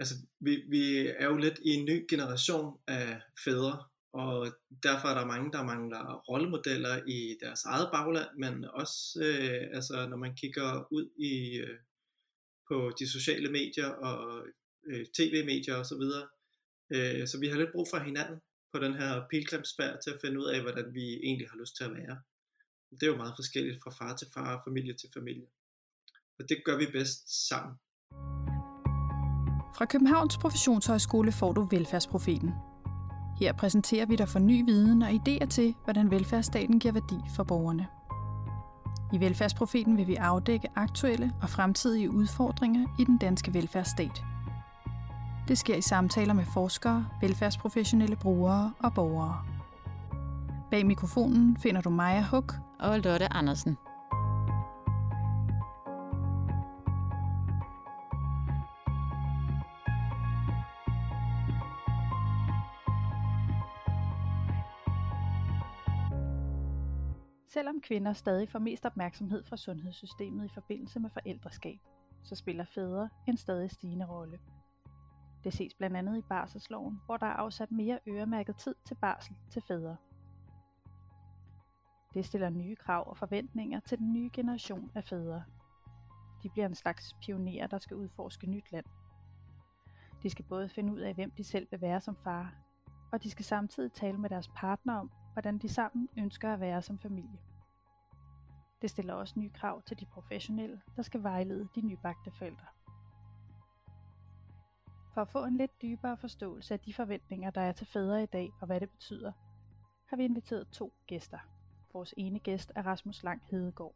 altså, vi, vi er jo lidt i en ny generation af fædre, og derfor er der mange, der mangler rollemodeller i deres eget bagland, men også øh, altså, når man kigger ud i øh, på de sociale medier og øh, tv-medier osv. Så, øh, så vi har lidt brug for hinanden på den her pilgrimsfærd til at finde ud af, hvordan vi egentlig har lyst til at være. Det er jo meget forskelligt fra far til far, familie til familie. Og det gør vi bedst sammen. Fra Københavns Professionshøjskole får du Velfærdsprofeten. Her præsenterer vi dig for ny viden og idéer til, hvordan velfærdsstaten giver værdi for borgerne. I Velfærdsprofeten vil vi afdække aktuelle og fremtidige udfordringer i den danske velfærdsstat. Det sker i samtaler med forskere, velfærdsprofessionelle brugere og borgere. Bag mikrofonen finder du Maja Huk og Lotte Andersen. Selvom kvinder stadig får mest opmærksomhed fra sundhedssystemet i forbindelse med forældreskab, så spiller fædre en stadig stigende rolle. Det ses blandt andet i barselsloven, hvor der er afsat mere øremærket tid til barsel til fædre. Det stiller nye krav og forventninger til den nye generation af fædre. De bliver en slags pionerer, der skal udforske nyt land. De skal både finde ud af, hvem de selv vil være som far, og de skal samtidig tale med deres partner om, hvordan de sammen ønsker at være som familie. Det stiller også nye krav til de professionelle, der skal vejlede de nybagte forældre. For at få en lidt dybere forståelse af de forventninger, der er til fædre i dag og hvad det betyder, har vi inviteret to gæster. Vores ene gæst er Rasmus Lang Hedegaard.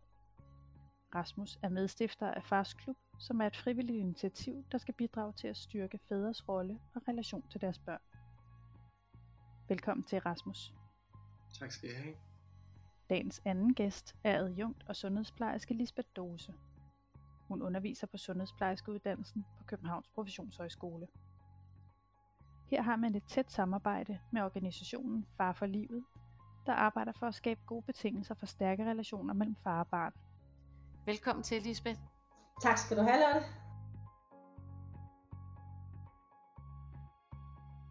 Rasmus er medstifter af Fars Klub, som er et frivilligt initiativ, der skal bidrage til at styrke fædres rolle og relation til deres børn. Velkommen til Rasmus. Tak skal I have. Dagens anden gæst er adjunkt og sundhedsplejerske Lisbeth Dose. Hun underviser på sundhedsplejerskeuddannelsen på Københavns Professionshøjskole. Her har man et tæt samarbejde med organisationen Far for Livet, der arbejder for at skabe gode betingelser for stærke relationer mellem far og barn. Velkommen til, Lisbeth. Tak skal du have, Lotte.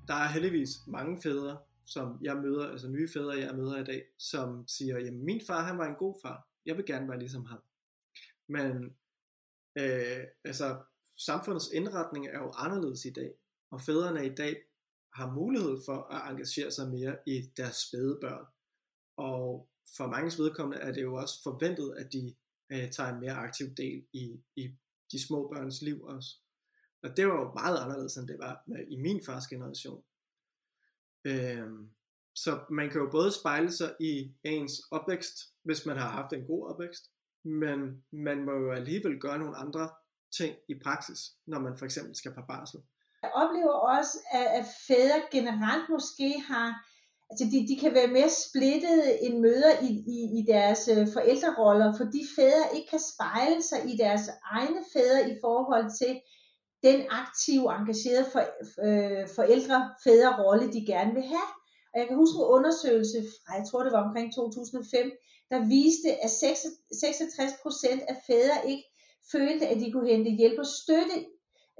Der er heldigvis mange fædre, som jeg møder, altså nye fædre, jeg møder i dag, som siger, jamen min far, han var en god far. Jeg vil gerne være ligesom ham. Men øh, altså, samfundets indretning er jo anderledes i dag, og fædrene i dag har mulighed for at engagere sig mere i deres spædebørn. Og for mange vedkommende er det jo også forventet, at de øh, tager en mere aktiv del i, i de små børns liv også. Og det var jo meget anderledes, end det var med, i min fars generation. Øhm, så man kan jo både spejle sig i ens opvækst, hvis man har haft en god opvækst, men man må jo alligevel gøre nogle andre ting i praksis, når man for eksempel skal på barsel. Jeg oplever også, at, at fædre generelt måske har, altså de, de kan være mere splittede end møder i, i, i deres øh, forældreroller, fordi fædre ikke kan spejle sig i deres egne fædre i forhold til den aktive, engagerede for, øh, forældre-fædre-rolle, de gerne vil have. Og jeg kan huske en undersøgelse fra, jeg tror det var omkring 2005, der viste, at 66 procent af fædre ikke følte, at de kunne hente hjælp og støtte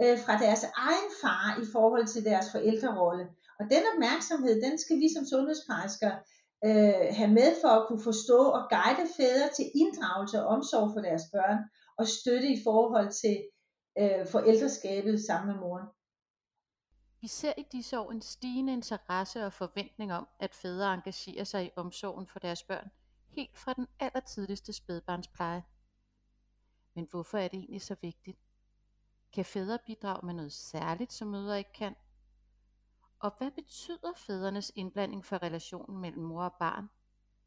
øh, fra deres egen far i forhold til deres forældrerolle. Og den opmærksomhed, den skal vi som sundhedsplejersker øh, have med for at kunne forstå og guide fædre til inddragelse og omsorg for deres børn, og støtte i forhold til øh, forældreskabet sammen med moren. Vi ser i disse år en stigende interesse og forventning om, at fædre engagerer sig i omsorgen for deres børn, helt fra den allertidligste spædbarnspleje. Men hvorfor er det egentlig så vigtigt? Kan fædre bidrage med noget særligt, som mødre ikke kan? Og hvad betyder fædrenes indblanding for relationen mellem mor og barn,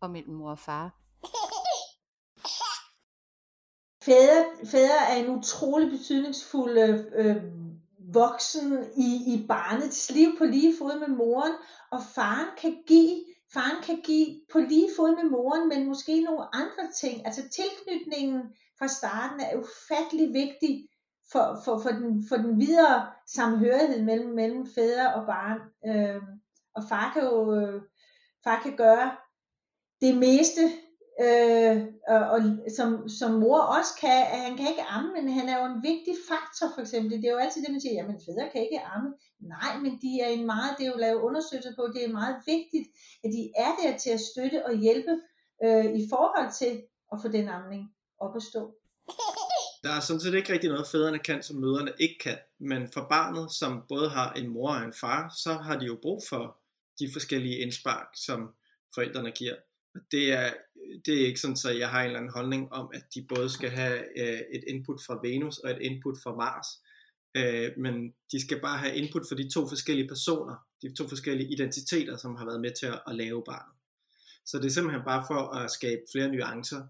og mellem mor og far? Fædre, fædre er en utrolig betydningsfuld øh, voksen i, i barnets liv på lige fod med moren, og faren kan give faren kan give på lige fod med moren, men måske nogle andre ting. Altså tilknytningen fra starten er ufattelig vigtig for, for, for, den, for den videre samhørighed mellem, mellem fædre og barn. Øh, og far kan jo øh, far kan gøre det meste øh, og, og som, som mor også kan, han kan ikke amme, men han er jo en vigtig faktor for eksempel. Det er jo altid det, man siger, jamen fædre kan ikke amme. Nej, men de er en meget, det er jo lavet undersøgelser på, det er meget vigtigt, at de er der til at støtte og hjælpe øh, i forhold til at få den amning op at stå. Der er sådan set ikke rigtig noget, fædrene kan, som mødrene ikke kan. Men for barnet, som både har en mor og en far, så har de jo brug for de forskellige indspark, som forældrene giver. Det er, det er ikke sådan, at jeg har en eller anden holdning om, at de både skal have øh, et input fra Venus og et input fra Mars. Øh, men de skal bare have input for de to forskellige personer, de to forskellige identiteter, som har været med til at, at lave barnet. Så det er simpelthen bare for at skabe flere nuancer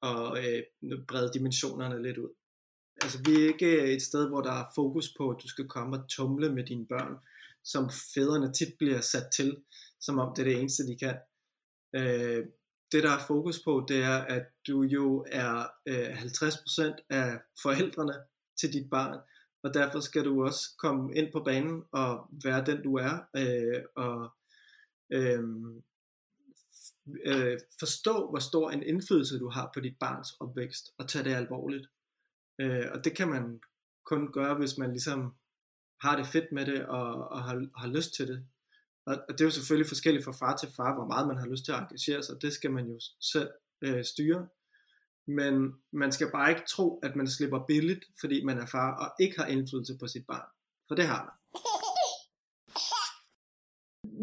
og øh, brede dimensionerne lidt ud. Altså vi er ikke et sted, hvor der er fokus på, at du skal komme og tumle med dine børn, som fædrene tit bliver sat til, som om det er det eneste, de kan. Øh, det der er fokus på, det er, at du jo er øh, 50% af forældrene til dit barn, og derfor skal du også komme ind på banen og være den du er, øh, og øh, øh, forstå hvor stor en indflydelse du har på dit barns opvækst, og tage det alvorligt. Øh, og det kan man kun gøre, hvis man ligesom har det fedt med det, og, og har, har lyst til det. Og, og det er jo selvfølgelig forskelligt fra far til far, hvor meget man har lyst til at engagere sig. Det skal man jo selv øh, styre. Men man skal bare ikke tro, at man slipper billigt, fordi man er far og ikke har indflydelse på sit barn. For det har man.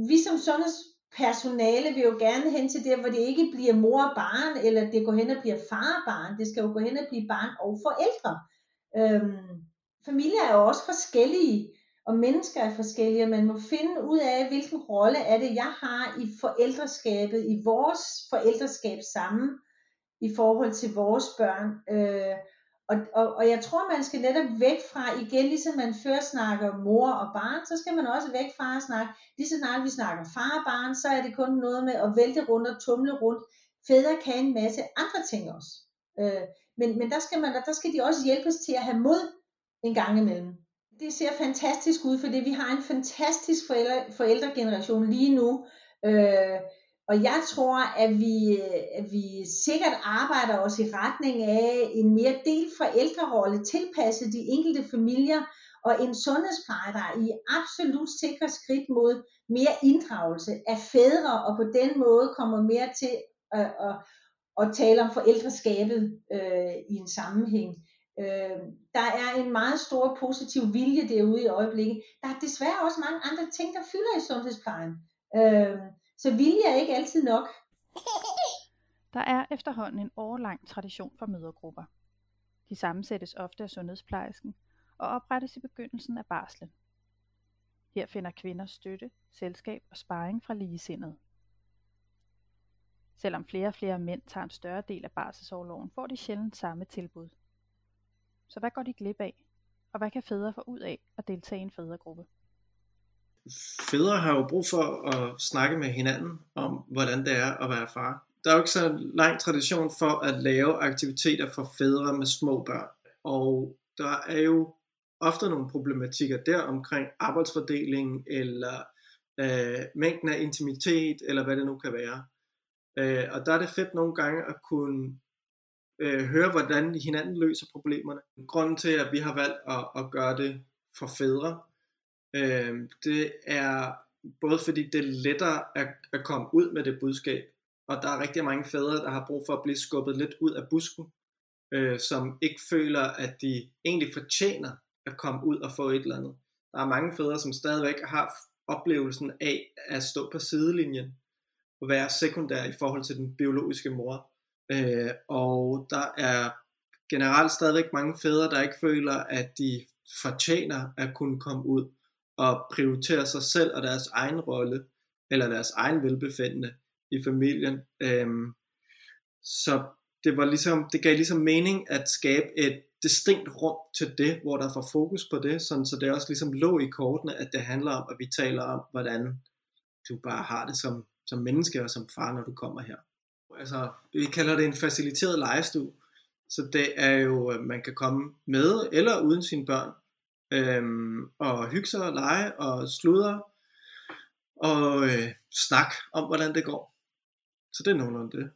Vi som sundhedspersonale vil jo gerne hen til det, hvor det ikke bliver mor og barn, eller det går hen og bliver far og barn. Det skal jo gå hen og blive barn og forældre. Øhm, familier er jo også forskellige og mennesker er forskellige, og man må finde ud af, hvilken rolle er det, jeg har i forældreskabet, i vores forældreskab sammen, i forhold til vores børn. Øh, og, og, og jeg tror, man skal netop væk fra, igen ligesom man før snakker mor og barn, så skal man også væk fra at snakke, lige så snart vi snakker far og barn, så er det kun noget med at vælte rundt og tumle rundt. Fædre kan en masse andre ting også. Øh, men men der, skal man, der skal de også hjælpes til at have mod en gang imellem det ser fantastisk ud, fordi vi har en fantastisk forældre, forældregeneration lige nu. Øh, og jeg tror, at vi, at vi sikkert arbejder os i retning af en mere del forældrerolle, tilpasset de enkelte familier, og en sundhedspleje, der i absolut sikre skridt mod mere inddragelse af fædre, og på den måde kommer mere til at, at, at tale om forældreskabet øh, i en sammenhæng. Øh, der er en meget stor positiv vilje derude i øjeblikket. Der er desværre også mange andre ting, der fylder i sundhedsplejen. Øh, så vilje er ikke altid nok. Der er efterhånden en årlang tradition for mødergrupper. De sammensættes ofte af sundhedsplejersken og oprettes i begyndelsen af barslen. Her finder kvinder støtte, selskab og sparring fra ligesindede. Selvom flere og flere mænd tager en større del af barselsårloven, får de sjældent samme tilbud. Så hvad går de glip af? Og hvad kan fædre få ud af at deltage i en fædregruppe? Fædre har jo brug for at snakke med hinanden om, hvordan det er at være far. Der er jo ikke så lang tradition for at lave aktiviteter for fædre med små børn. Og der er jo ofte nogle problematikker der omkring arbejdsfordelingen, eller øh, mængden af intimitet, eller hvad det nu kan være. Øh, og der er det fedt nogle gange at kunne øh, høre, hvordan hinanden løser problemerne. Grunden til, at vi har valgt at, at gøre det for fædre, øh, det er både fordi det er lettere at, at komme ud med det budskab, og der er rigtig mange fædre, der har brug for at blive skubbet lidt ud af busken, øh, som ikke føler, at de egentlig fortjener at komme ud og få et eller andet. Der er mange fædre, som stadigvæk har oplevelsen af at stå på sidelinjen og være sekundær i forhold til den biologiske mor. Øh, og der er generelt stadigvæk mange fædre, der ikke føler, at de fortjener at kunne komme ud og prioritere sig selv og deres egen rolle, eller deres egen velbefindende i familien. Øhm, så det, var ligesom, det gav ligesom mening at skabe et distinkt rum til det, hvor der får fokus på det, sådan, så det også ligesom lå i kortene, at det handler om, at vi taler om, hvordan du bare har det som, som menneske og som far, når du kommer her altså, vi kalder det en faciliteret lejestue, Så det er jo, øh, man kan komme med eller uden sine børn, øhm, og hygge sig og lege og sludre, og øh, snak om, hvordan det går. Så det er nogenlunde det.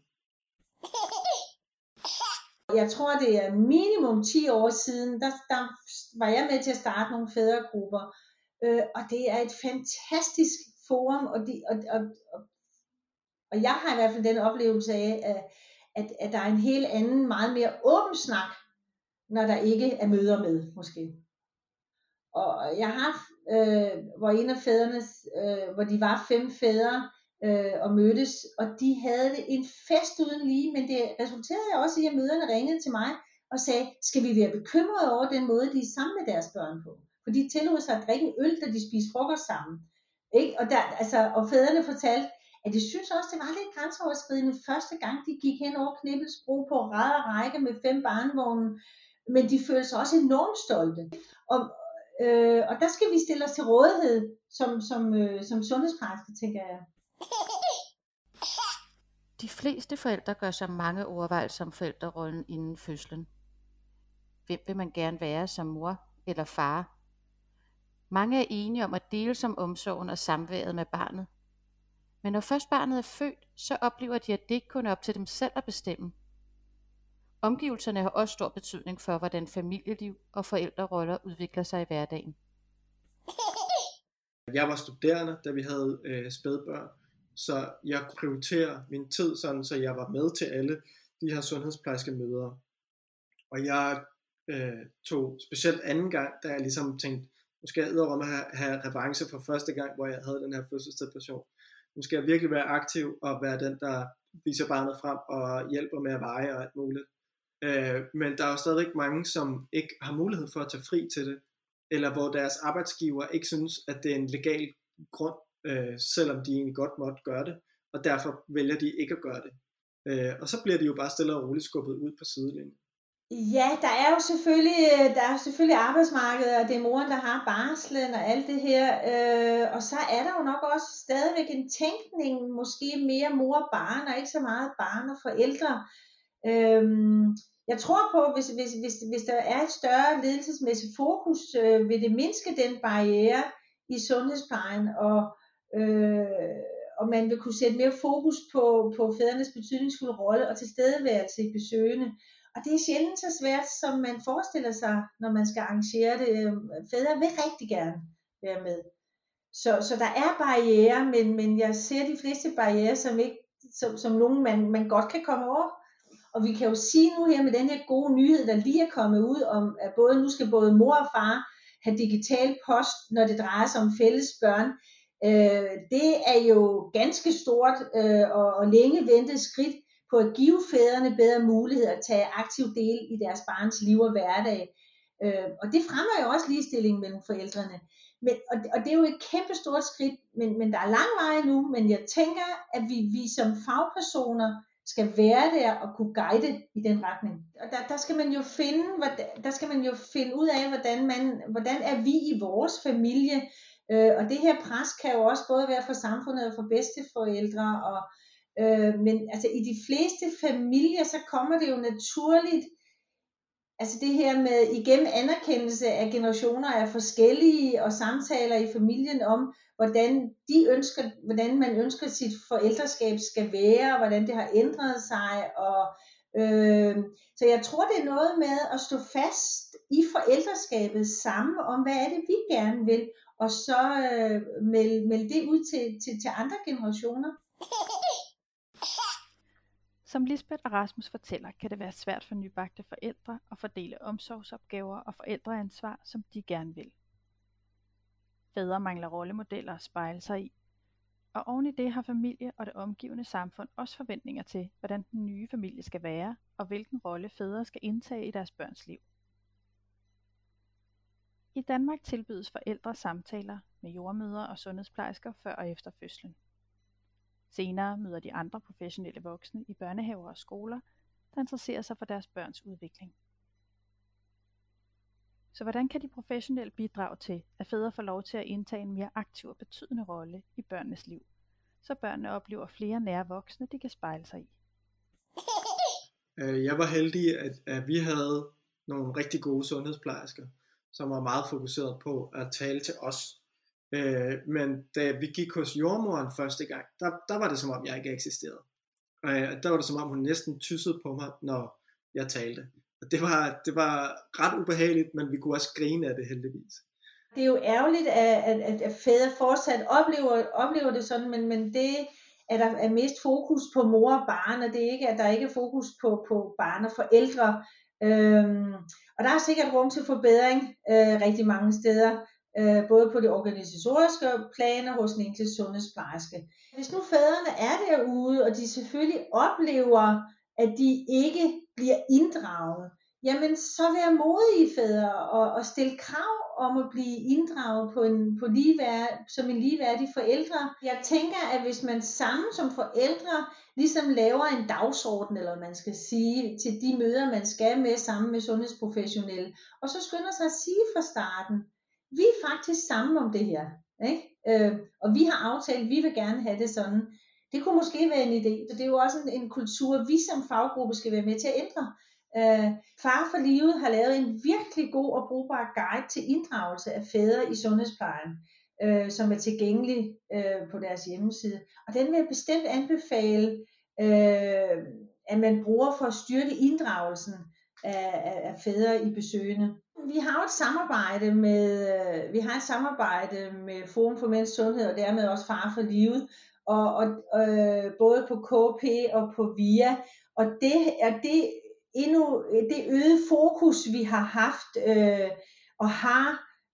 Jeg tror, det er minimum 10 år siden, der, der var jeg med til at starte nogle fædregrupper. Øh, og det er et fantastisk forum, og, de, og, og, og, og jeg har i hvert fald den oplevelse af, at, at, at der er en helt anden, meget mere åben snak, når der ikke er møder med, måske. Og jeg har, øh, hvor en af fædrene, øh, hvor de var fem fædre, øh, og mødtes, og de havde en fest uden lige, men det resulterede også i, at møderne ringede til mig og sagde, skal vi være bekymrede over den måde, de er sammen med deres børn på? For de tillod sig at drikke øl, da de spiste frokost sammen. Ikke? Og, der, altså, og fædrene fortalte, at de synes også, det var lidt grænseoverskridende første gang, de gik hen over Knibbelsbro på ræd og række med fem barnevogne. men de følte sig også enormt stolte. Og, øh, og der skal vi stille os til rådighed som, som, øh, som sundhedsplejerske, tænker jeg. De fleste forældre gør sig mange overvejelser om forældrerollen inden fødslen. Hvem vil man gerne være som mor eller far? Mange er enige om at dele som omsorgen og samværet med barnet. Men når først barnet er født, så oplever de, at det ikke kun er op til dem selv at bestemme. Omgivelserne har også stor betydning for, hvordan familieliv og forældreroller udvikler sig i hverdagen. Jeg var studerende, da vi havde øh, spædbørn, så jeg prioriterer min tid sådan, så jeg var med til alle de her sundhedsplejerske møder. Og jeg øh, tog specielt anden gang, da jeg ligesom tænkte, nu skal jeg om at have, have revanche for første gang, hvor jeg havde den her fødselsdepression. Nu skal jeg virkelig være aktiv og være den, der viser barnet frem og hjælper med at veje og alt muligt. Øh, men der er jo stadig mange, som ikke har mulighed for at tage fri til det, eller hvor deres arbejdsgiver ikke synes, at det er en legal grund øh, selvom de egentlig godt måtte gøre det, og derfor vælger de ikke at gøre det. Øh, og så bliver de jo bare stille og roligt skubbet ud på sidelinjen. Ja, der er jo selvfølgelig, der er selvfølgelig arbejdsmarkedet, og det er moren, der har barslen og alt det her. Øh, og så er der jo nok også stadigvæk en tænkning, måske mere mor og barn, og ikke så meget barn og forældre. Øh, jeg tror på, hvis, hvis, hvis, hvis der er et større ledelsesmæssigt fokus, øh, vil det mindske den barriere i sundhedsplejen, og, øh, og man vil kunne sætte mere fokus på, på fædrenes betydningsfulde rolle og tilstedeværelse i besøgende. Og det er sjældent så svært, som man forestiller sig, når man skal arrangere det. Øhm, fædre vil rigtig gerne være med. Så, så der er barriere, men, men jeg ser de fleste barriere som, ikke, som, som nogen, man, man godt kan komme over. Og vi kan jo sige nu her med den her gode nyhed, der lige er kommet ud om, at både, nu skal både mor og far have digital post, når det drejer sig om fælles børn. Øh, det er jo ganske stort øh, og, og længe ventet skridt på at give fædrene bedre mulighed at tage aktiv del i deres barns liv og hverdag. Øh, og det fremmer jo også ligestilling mellem forældrene. Men, og, og det er jo et kæmpe stort skridt, men, men der er lang vej nu, men jeg tænker, at vi, vi som fagpersoner skal være der og kunne guide i den retning. Og der, der skal man jo finde, der skal man jo finde ud af, hvordan, man, hvordan er vi i vores familie, Øh, og det her pres kan jo også både være for samfundet og for bedsteforældre. Og, øh, men altså i de fleste familier, så kommer det jo naturligt, altså det her med igennem anerkendelse af generationer er forskellige, og samtaler i familien om, hvordan de ønsker, hvordan man ønsker sit forældreskab skal være, og hvordan det har ændret sig, og øh, så jeg tror det er noget med at stå fast i forældreskabet sammen om, hvad er det vi gerne vil, og så øh, melde, meld det ud til, til, til andre generationer. Som Lisbeth og Rasmus fortæller, kan det være svært for nybagte forældre at fordele omsorgsopgaver og forældreansvar, som de gerne vil. Fædre mangler rollemodeller at spejle sig i, og oven i det har familie og det omgivende samfund også forventninger til, hvordan den nye familie skal være, og hvilken rolle fædre skal indtage i deres børns liv. I Danmark tilbydes forældre samtaler med jordmøder og sundhedsplejersker før og efter fødslen. Senere møder de andre professionelle voksne i børnehaver og skoler, der interesserer sig for deres børns udvikling. Så hvordan kan de professionelle bidrage til, at fædre får lov til at indtage en mere aktiv og betydende rolle i børnenes liv, så børnene oplever flere nære voksne, de kan spejle sig i? Øh, jeg var heldig, at, at vi havde nogle rigtig gode sundhedsplejersker, som var meget fokuseret på at tale til os. Øh, men da vi gik hos jordmoren første gang, der, der var det som om jeg ikke eksisterede. Øh, der var det som om hun næsten tyssede på mig, når jeg talte. Og det var, det var ret ubehageligt, men vi kunne også grine af det heldigvis. Det er jo ærgerligt, at, at, at fædre fortsat oplever, oplever det sådan, men, men det, at der er mest fokus på mor og barn, og det er ikke, at der ikke er fokus på, på barn og forældre. Øhm, og der er sikkert rum til forbedring øh, rigtig mange steder, øh, både på det organisatoriske plan og hos den enkelte sundhedsplejerske. Hvis nu fædrene er derude, og de selvfølgelig oplever, at de ikke bliver inddraget, jamen så vær modige fædre og, og stille krav om at blive inddraget på en, på ligeværd, som en ligeværdig forældre. Jeg tænker, at hvis man sammen som forældre ligesom laver en dagsorden, eller man skal sige, til de møder, man skal med sammen med sundhedsprofessionelle, og så skynder sig at sige fra starten, vi er faktisk sammen om det her. Ikke? Øh, og vi har aftalt, vi vil gerne have det sådan. Det kunne måske være en idé, så det er jo også en, en kultur, vi som faggruppe skal være med til at ændre. Øh, Far for Livet har lavet en virkelig god og brugbar guide til inddragelse af fædre i sundhedsplejen, øh, som er tilgængelig øh, på deres hjemmeside. Og den vil jeg bestemt anbefale, øh, at man bruger for at styrke inddragelsen af, af, af fædre i besøgende. Vi har jo et samarbejde med, øh, vi har et samarbejde med Forum for Mænds Sundhed og dermed også Far for Livet, og, og øh, både på KP og på VIA, og det er det endnu det øgede fokus, vi har haft øh, og har,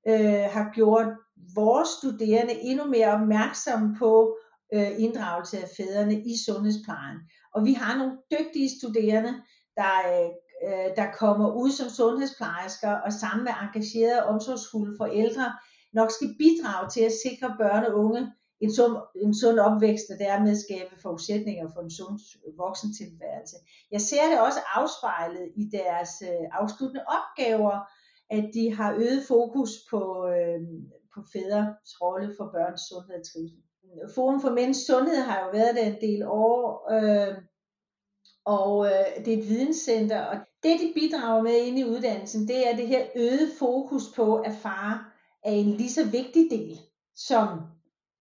øh, har gjort vores studerende endnu mere opmærksomme på øh, inddragelse af fædrene i sundhedsplejen. Og vi har nogle dygtige studerende, der, øh, øh, der kommer ud som sundhedsplejersker og sammen med engagerede og omsorgsfulde forældre nok skal bidrage til at sikre børn og unge en sund, en sund opvækst og dermed skabe forudsætninger for en sund voksentilværelse. Jeg ser det også afspejlet i deres øh, afsluttende opgaver, at de har øget fokus på, øh, på fædres rolle for børns sundhed og trivsel. Forum for Mænds Sundhed har jo været der en del år, øh, og øh, det er et videnscenter, og det de bidrager med ind i uddannelsen, det er det her øget fokus på, at far er en lige så vigtig del som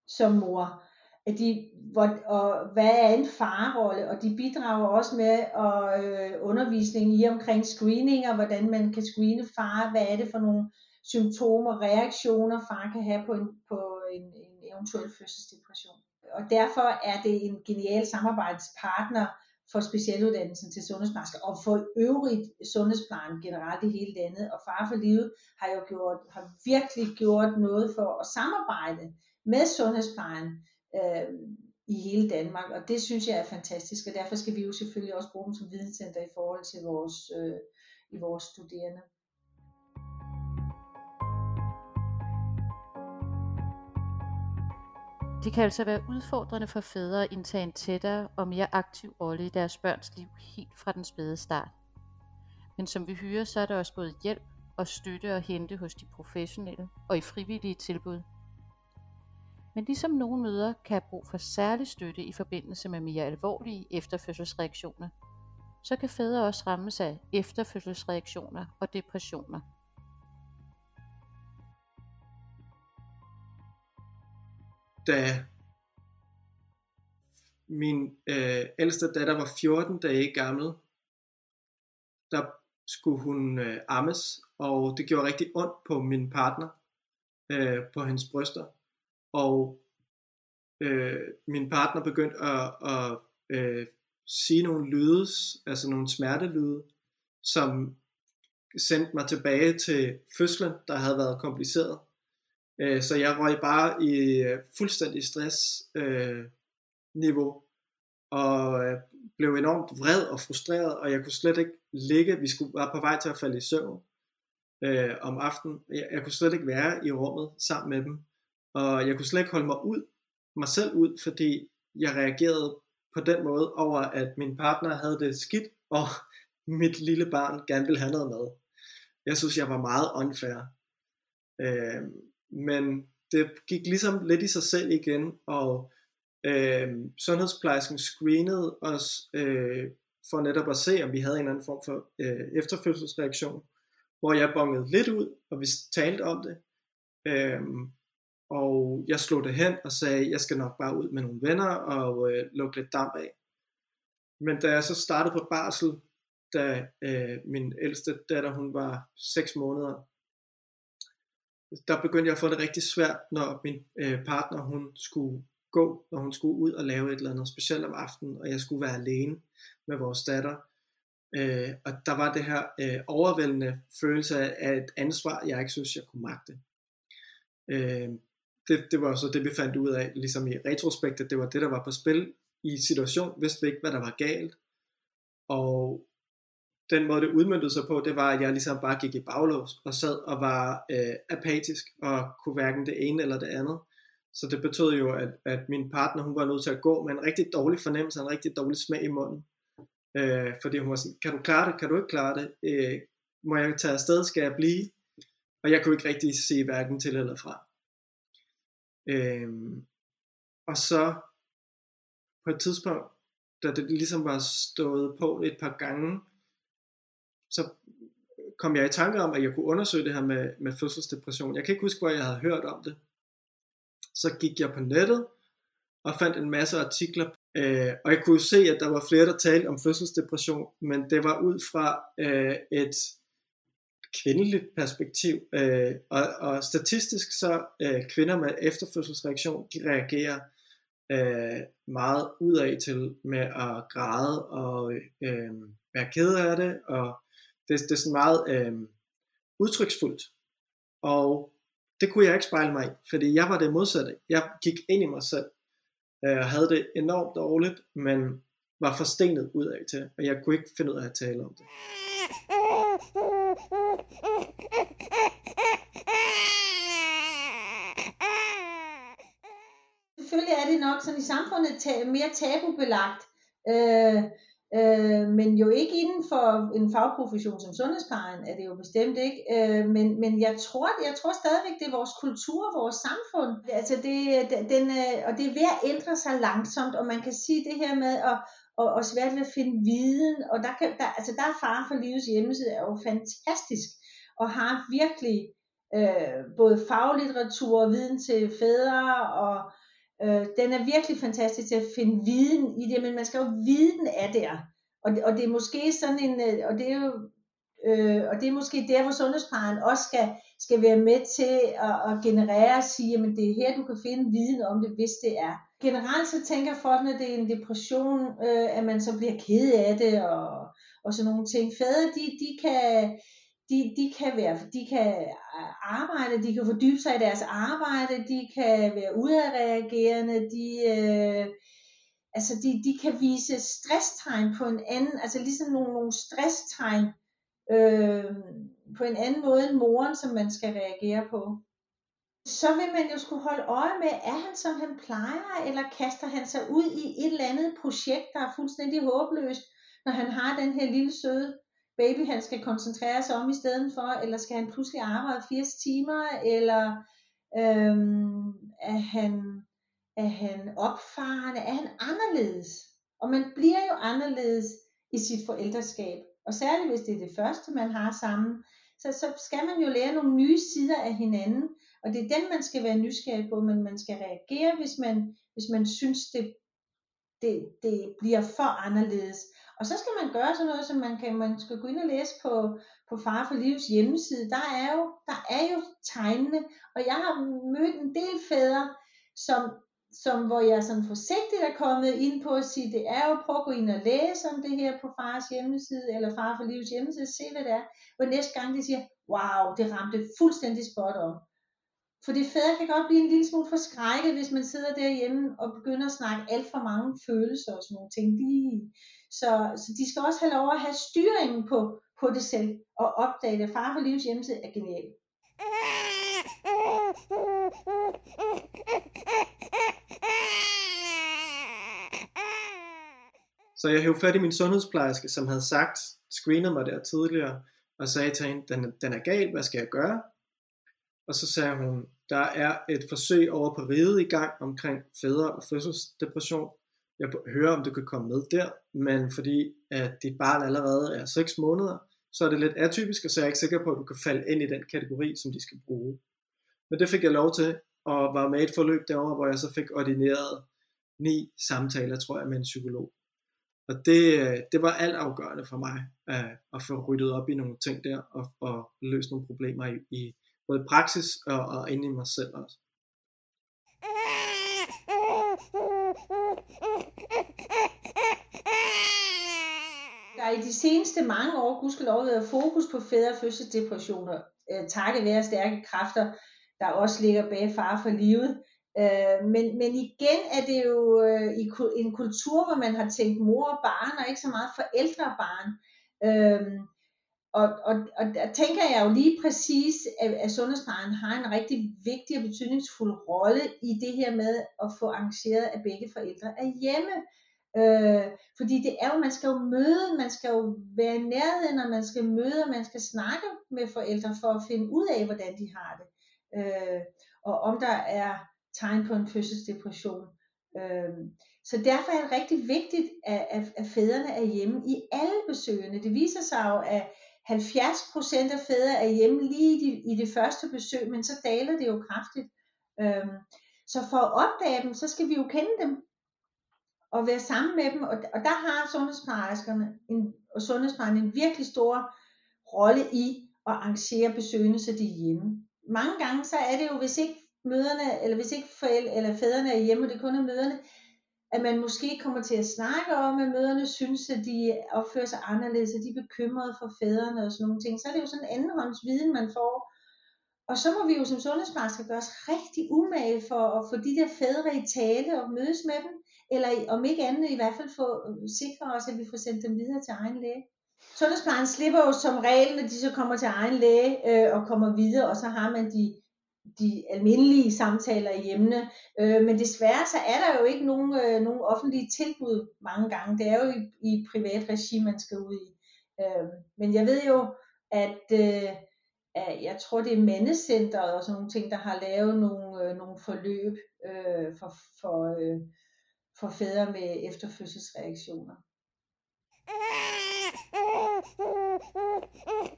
som mor. At de, hvor, og hvad er en farrolle, og de bidrager også med og, øh, undervisning i omkring screeninger, hvordan man kan screene far, hvad er det for nogle symptomer, reaktioner far kan have på en, på en, en eventuel fødselsdepression. Og derfor er det en genial samarbejdspartner for specialuddannelsen til sundhedsplejersker, og for øvrigt sundhedsplejen generelt i hele landet. Og Far for Livet har jo gjort, har virkelig gjort noget for at samarbejde med sundhedsplejen øh, i hele Danmark, og det synes jeg er fantastisk, og derfor skal vi jo selvfølgelig også bruge dem som videnscenter i forhold til vores, øh, i vores studerende. Det kan altså være udfordrende for fædre at indtage en tættere og mere aktiv rolle i deres børns liv helt fra den spæde start. Men som vi hører, så er der også både hjælp og støtte at hente hos de professionelle og i frivillige tilbud – men ligesom nogle møder kan have brug for særlig støtte i forbindelse med mere alvorlige efterfødselsreaktioner, så kan fædre også rammes af efterfødselsreaktioner og depressioner. Da min øh, ældste datter var 14 dage gammel, der skulle hun øh, ammes, og det gjorde rigtig ondt på min partner, øh, på hendes bryster og øh, min partner begyndte at, at øh, sige nogle lyde, altså nogle smertelyde, som sendte mig tilbage til fødslen, der havde været kompliceret. Øh, så jeg røg bare i øh, fuldstændig stress øh, niveau, og øh, blev enormt vred og frustreret, og jeg kunne slet ikke ligge, vi skulle være på vej til at falde i søvn øh, om aftenen. Jeg, jeg kunne slet ikke være i rummet sammen med dem. Og jeg kunne slet ikke holde mig ud, mig selv ud, fordi jeg reagerede på den måde over, at min partner havde det skidt, og mit lille barn gerne ville have noget med. Jeg synes, jeg var meget unfair. Øh, men det gik ligesom lidt i sig selv igen, og øh, sundhedsplejersken screenede os øh, for netop at se, om vi havde en eller anden form for øh, efterfødselsreaktion, hvor jeg bongede lidt ud, og vi talte om det. Øh, og jeg slog det hen og sagde, jeg skal nok bare ud med nogle venner og øh, lukke lidt damp af. Men da jeg så startede på barsel, da øh, min ældste datter, hun var 6 måneder, der begyndte jeg at få det rigtig svært, når min øh, partner, hun skulle gå, når hun skulle ud og lave et eller andet, specielt om aftenen, og jeg skulle være alene med vores datter. Øh, og der var det her øh, overvældende følelse af et ansvar, jeg ikke synes, jeg kunne magte. Øh, det, det var så det, vi fandt ud af, ligesom i retrospektet, det var det, der var på spil. I situation vidste vi ikke, hvad der var galt. Og den måde, det udmyndtede sig på, det var, at jeg ligesom bare gik i baglås og sad og var øh, apatisk og kunne hverken det ene eller det andet. Så det betød jo, at, at min partner, hun var nødt til at gå med en rigtig dårlig fornemmelse, en rigtig dårlig smag i munden. Øh, fordi hun var sådan, kan du klare det, kan du ikke klare det? Øh, må jeg tage afsted, skal jeg blive? Og jeg kunne ikke rigtig se hverken til eller fra. Øh, og så på et tidspunkt, da det ligesom var stået på et par gange, så kom jeg i tanke om, at jeg kunne undersøge det her med, med fødselsdepression. Jeg kan ikke huske, hvor jeg havde hørt om det. Så gik jeg på nettet og fandt en masse artikler, øh, og jeg kunne se, at der var flere, der talte om fødselsdepression, men det var ud fra øh, et kvindeligt perspektiv. Øh, og, og statistisk så øh, kvinder med efterfødselsreaktion, de reagerer øh, meget udad til med at græde og øh, være ked af det, og det, det er sådan meget øh, udtryksfuldt. Og det kunne jeg ikke spejle mig i, fordi jeg var det modsatte. Jeg gik ind i mig selv, øh, og havde det enormt dårligt, men var forstenet ud af til, og jeg kunne ikke finde ud af at tale om det. Selvfølgelig er det nok sådan i samfundet mere tabubelagt, øh, øh, men jo ikke inden for en fagprofession som sundhedsplejen er det jo bestemt ikke. Øh, men, men jeg tror, jeg tror stadigvæk, det er vores kultur, vores samfund. Altså det, den, øh, og det er ved at ændre sig langsomt, og man kan sige det her med at og, og svært ved at finde viden, og der, kan, der, altså der er Far for Livets hjemmeside er jo fantastisk, og har virkelig øh, både faglitteratur og viden til fædre, og øh, den er virkelig fantastisk til at finde viden i det, men man skal jo vide, den er der. Og og det er måske sådan en, øh, og det er jo Øh, og det er måske der, hvor sundhedsplejen også skal, skal være med til at, at generere og sige, at det er her, du kan finde viden om det, hvis det er. Generelt så tænker folk, når det er en depression, øh, at man så bliver ked af det og, og sådan nogle ting. Fædre, de, de kan, de, de kan være, de kan øh, arbejde, de kan fordybe sig i deres arbejde, de kan være udadreagerende, de, øh, altså de, de kan vise stresstegn på en anden, altså ligesom nogle, nogle stresstegn, øh, på en anden måde end moren, som man skal reagere på. Så vil man jo skulle holde øje med, er han som han plejer, eller kaster han sig ud i et eller andet projekt, der er fuldstændig håbløst, når han har den her lille søde baby, han skal koncentrere sig om i stedet for, eller skal han pludselig arbejde 80 timer, eller øhm, er, han, er han opfarende, er han anderledes? Og man bliver jo anderledes i sit forældreskab. Og særligt hvis det er det første, man har sammen, så, så skal man jo lære nogle nye sider af hinanden. Og det er den, man skal være nysgerrig på, men man skal reagere, hvis man, hvis man synes, det, det, det bliver for anderledes. Og så skal man gøre sådan noget, som man kan, man skal gå ind og læse på, på Far for Livs hjemmeside. Der er jo, der er jo tegnene, og jeg har mødt en del fædre, som som hvor jeg sådan forsigtigt er kommet ind på at sige, det er jo, prøv at gå ind og læse om det her på fars hjemmeside, eller far for livets hjemmeside, se hvad det er. Hvor næste gang de siger, wow, det ramte fuldstændig spot om. For det fædre kan godt blive en lille smule forskrækket, hvis man sidder derhjemme og begynder at snakke alt for mange følelser og sådan nogle ting. De, så, så de skal også have lov at have styringen på, på det selv, og opdage at Far for Livs hjemmeside er genial. Så jeg hævde fat i min sundhedsplejerske, som havde sagt, screenet mig der tidligere, og sagde til hende, den, den er gal, hvad skal jeg gøre? Og så sagde hun, der er et forsøg over på riget i gang omkring fædre og fødselsdepression. Jeg hører, om du kan komme med der, men fordi at dit barn allerede er 6 måneder, så er det lidt atypisk, og så er jeg ikke sikker på, at du kan falde ind i den kategori, som de skal bruge. Men det fik jeg lov til, og var med i et forløb derovre, hvor jeg så fik ordineret ni samtaler, tror jeg, med en psykolog. Og det, det var alt afgørende for mig at, at få ryddet op i nogle ting der og, og løse nogle problemer i, i både praksis og, og inde i mig selv også. Der er i de seneste mange år, gudskelov, været fokus på fædre fødselsdepressioner, øh, takket være stærke kræfter, der også ligger bag far for livet. Øh, men, men igen er det jo øh, i en kultur, hvor man har tænkt mor og barn, og ikke så meget forældre og barn. Øh, og, og, og der tænker jeg jo lige præcis, at, at sundhedsplejen har en rigtig vigtig og betydningsfuld rolle i det her med at få arrangeret, at begge forældre er hjemme. Øh, fordi det er jo, man skal jo møde, man skal jo være i nærheden, og man skal møde, og man skal snakke med forældre for at finde ud af, hvordan de har det. Øh, og om der er tegn på en fødselsdepression. Øh, så derfor er det rigtig vigtigt, at, at, at fædrene er hjemme i alle besøgene. Det viser sig jo, at 70% af fædre er hjemme lige i, de, i det første besøg, men så daler det jo kraftigt. Øhm, så for at opdage dem, så skal vi jo kende dem og være sammen med dem. Og, og der har sundhedsplejerskerne en, og sundhedsplejen en virkelig stor rolle i at arrangere besøgene, så de er hjemme. Mange gange så er det jo, hvis ikke møderne, eller hvis ikke forældre, eller fædrene er hjemme, og det kun er møderne, at man måske kommer til at snakke om, at møderne synes, at de opfører sig anderledes, at de er bekymrede for fædrene og sådan nogle ting, så er det jo sådan en andenhånds viden, man får. Og så må vi jo som sundhedsplejersker gøre os rigtig umage for at få de der fædre i tale og mødes med dem, eller om ikke andet i hvert fald få øh, sikre os, at vi får sendt dem videre til egen læge. Sundhedsplejen slipper jo som regel, når de så kommer til egen læge øh, og kommer videre, og så har man de de almindelige samtaler i hjemmene. Øh, men desværre så er der jo ikke nogen, øh, nogen offentlige tilbud mange gange. Det er jo i, i privat regi, man skal ud i. Øh, men jeg ved jo, at, øh, at jeg tror, det er Mandecenteret og sådan nogle ting, der har lavet nogle, øh, nogle forløb øh, for, for, øh, for fædre med efterfødselsreaktioner.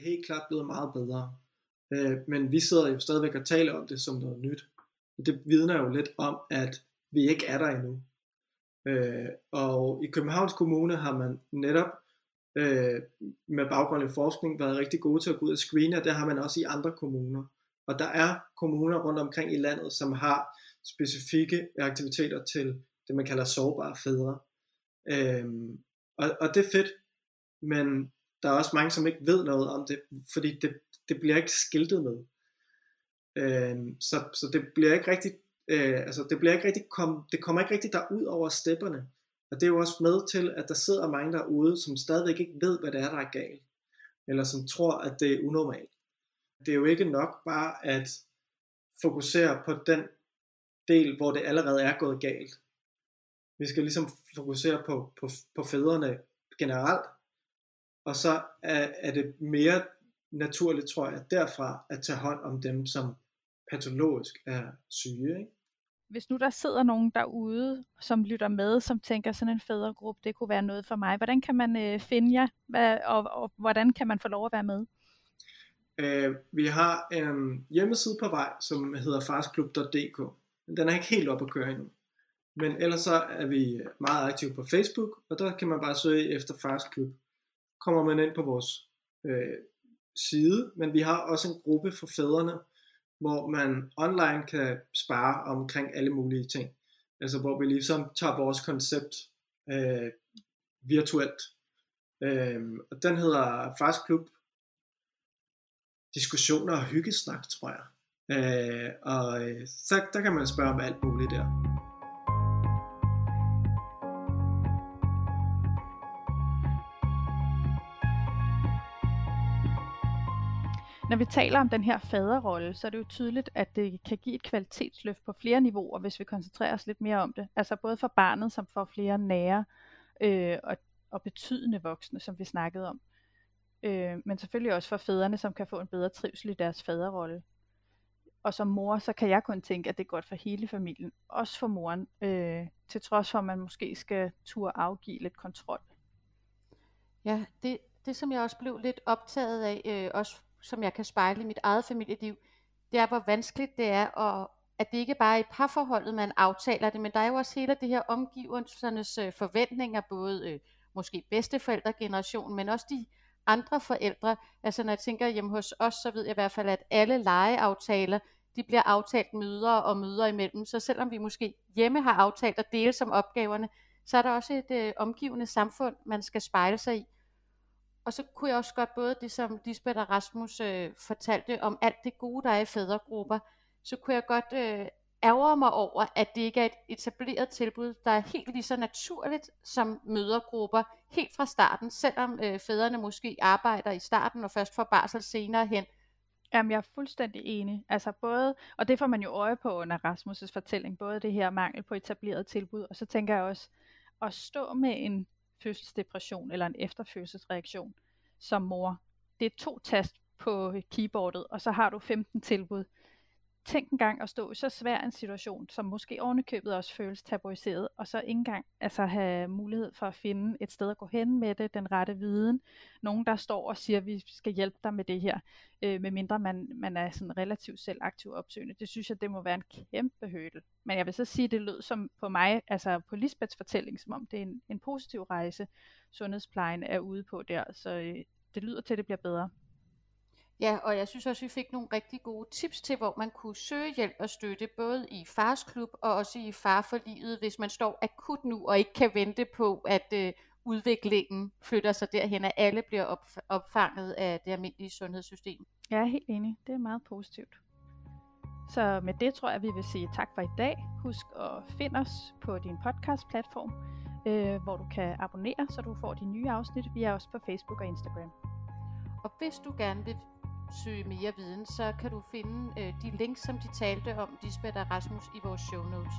helt klart blevet meget bedre. Øh, men vi sidder jo stadigvæk og taler om det som noget nyt. Det vidner jo lidt om, at vi ikke er der endnu. Øh, og i Københavns Kommune har man netop øh, med baggrund i forskning været rigtig gode til at gå ud og screene, og det har man også i andre kommuner. Og der er kommuner rundt omkring i landet, som har specifikke aktiviteter til det, man kalder sårbare fædre. Øhm, og, og det er fedt, men der er også mange, som ikke ved noget om det, fordi det, det bliver ikke skiltet med. Øh, så, så det bliver ikke rigtig, øh, altså det bliver ikke rigtig kom, det kommer ikke rigtig derud over stepperne. Og det er jo også med til, at der sidder mange derude, som stadigvæk ikke ved, hvad det er, der er galt. Eller som tror, at det er unormalt. Det er jo ikke nok bare at fokusere på den del, hvor det allerede er gået galt. Vi skal ligesom fokusere på, på, på fædrene generelt, og så er, er det mere naturligt, tror jeg, derfra at tage hånd om dem, som patologisk er syge. Ikke? Hvis nu der sidder nogen derude, som lytter med, som tænker sådan en fædregruppe, det kunne være noget for mig. Hvordan kan man øh, finde jer, Hvad, og, og hvordan kan man få lov at være med? Øh, vi har en hjemmeside på vej, som hedder farsklub.dk. Den er ikke helt op at køre endnu. Men ellers så er vi meget aktive på Facebook, og der kan man bare søge efter Farsklub kommer man ind på vores øh, side, men vi har også en gruppe for fædrene, hvor man online kan spare omkring alle mulige ting. Altså hvor vi ligesom tager vores koncept øh, virtuelt. Øh, og den hedder Fast Klub Diskussioner og hyggesnak, tror jeg. Øh, og øh, så der kan man spørge om alt muligt der. Når vi taler om den her faderrolle, så er det jo tydeligt, at det kan give et kvalitetsløft på flere niveauer, hvis vi koncentrerer os lidt mere om det. Altså både for barnet, som får flere nære øh, og, og betydende voksne, som vi snakkede om. Øh, men selvfølgelig også for fædrene, som kan få en bedre trivsel i deres faderrolle. Og som mor, så kan jeg kun tænke, at det er godt for hele familien. Også for moren, øh, til trods for, at man måske skal turde afgive lidt kontrol. Ja, det, det som jeg også blev lidt optaget af, øh, også som jeg kan spejle i mit eget familieliv, det er, hvor vanskeligt det er at, at det ikke bare er i parforholdet, man aftaler det, men der er jo også hele det her omgivelsernes øh, forventninger, både øh, måske bedsteforældregenerationen, men også de andre forældre. Altså når jeg tænker hjemme hos os, så ved jeg i hvert fald, at alle legeaftaler, de bliver aftalt møder og møder imellem. Så selvom vi måske hjemme har aftalt at dele som opgaverne, så er der også et øh, omgivende samfund, man skal spejle sig i. Og så kunne jeg også godt både det, som Lisbeth og Rasmus øh, fortalte om alt det gode, der er i fædregrupper, så kunne jeg godt øh, ærger mig over, at det ikke er et etableret tilbud, der er helt lige så naturligt som mødergrupper helt fra starten, selvom øh, fædrene måske arbejder i starten og først får barsel senere hen. Jamen, jeg er fuldstændig enig. Altså både, og det får man jo øje på under Rasmus' fortælling, både det her mangel på etableret tilbud, og så tænker jeg også, at stå med en fødselsdepression eller en efterfødselsreaktion som mor, det er to tast på keyboardet, og så har du 15 tilbud tænk engang at stå i så svær en situation, som måske ovenikøbet også føles tabuiseret, og så ikke engang altså, have mulighed for at finde et sted at gå hen med det, den rette viden. Nogen, der står og siger, at vi skal hjælpe dig med det her, øh, medmindre man, man er sådan relativt selv aktiv opsøgende. Det synes jeg, det må være en kæmpe hødel. Men jeg vil så sige, at det lød som på mig, altså på Lisbeths fortælling, som om det er en, en positiv rejse, sundhedsplejen er ude på der. Så øh, det lyder til, at det bliver bedre. Ja, og jeg synes også, vi fik nogle rigtig gode tips til, hvor man kunne søge hjælp og støtte, både i Fars Klub og også i Far for Livet, hvis man står akut nu og ikke kan vente på, at øh, udviklingen flytter sig derhen, at alle bliver op, opfanget af det almindelige sundhedssystem. Jeg er helt enig. Det er meget positivt. Så med det tror jeg, vi vil sige tak for i dag. Husk at finde os på din podcast-platform, øh, hvor du kan abonnere, så du får de nye afsnit. Vi er også på Facebook og Instagram. Og hvis du gerne vil søge mere viden, så kan du finde øh, de links, som de talte om, Lisbeth og Rasmus, i vores show notes.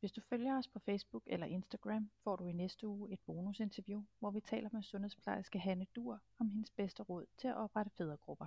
Hvis du følger os på Facebook eller Instagram, får du i næste uge et bonusinterview, hvor vi taler med sundhedsplejerske Hanne Dur om hendes bedste råd til at oprette fædregrupper.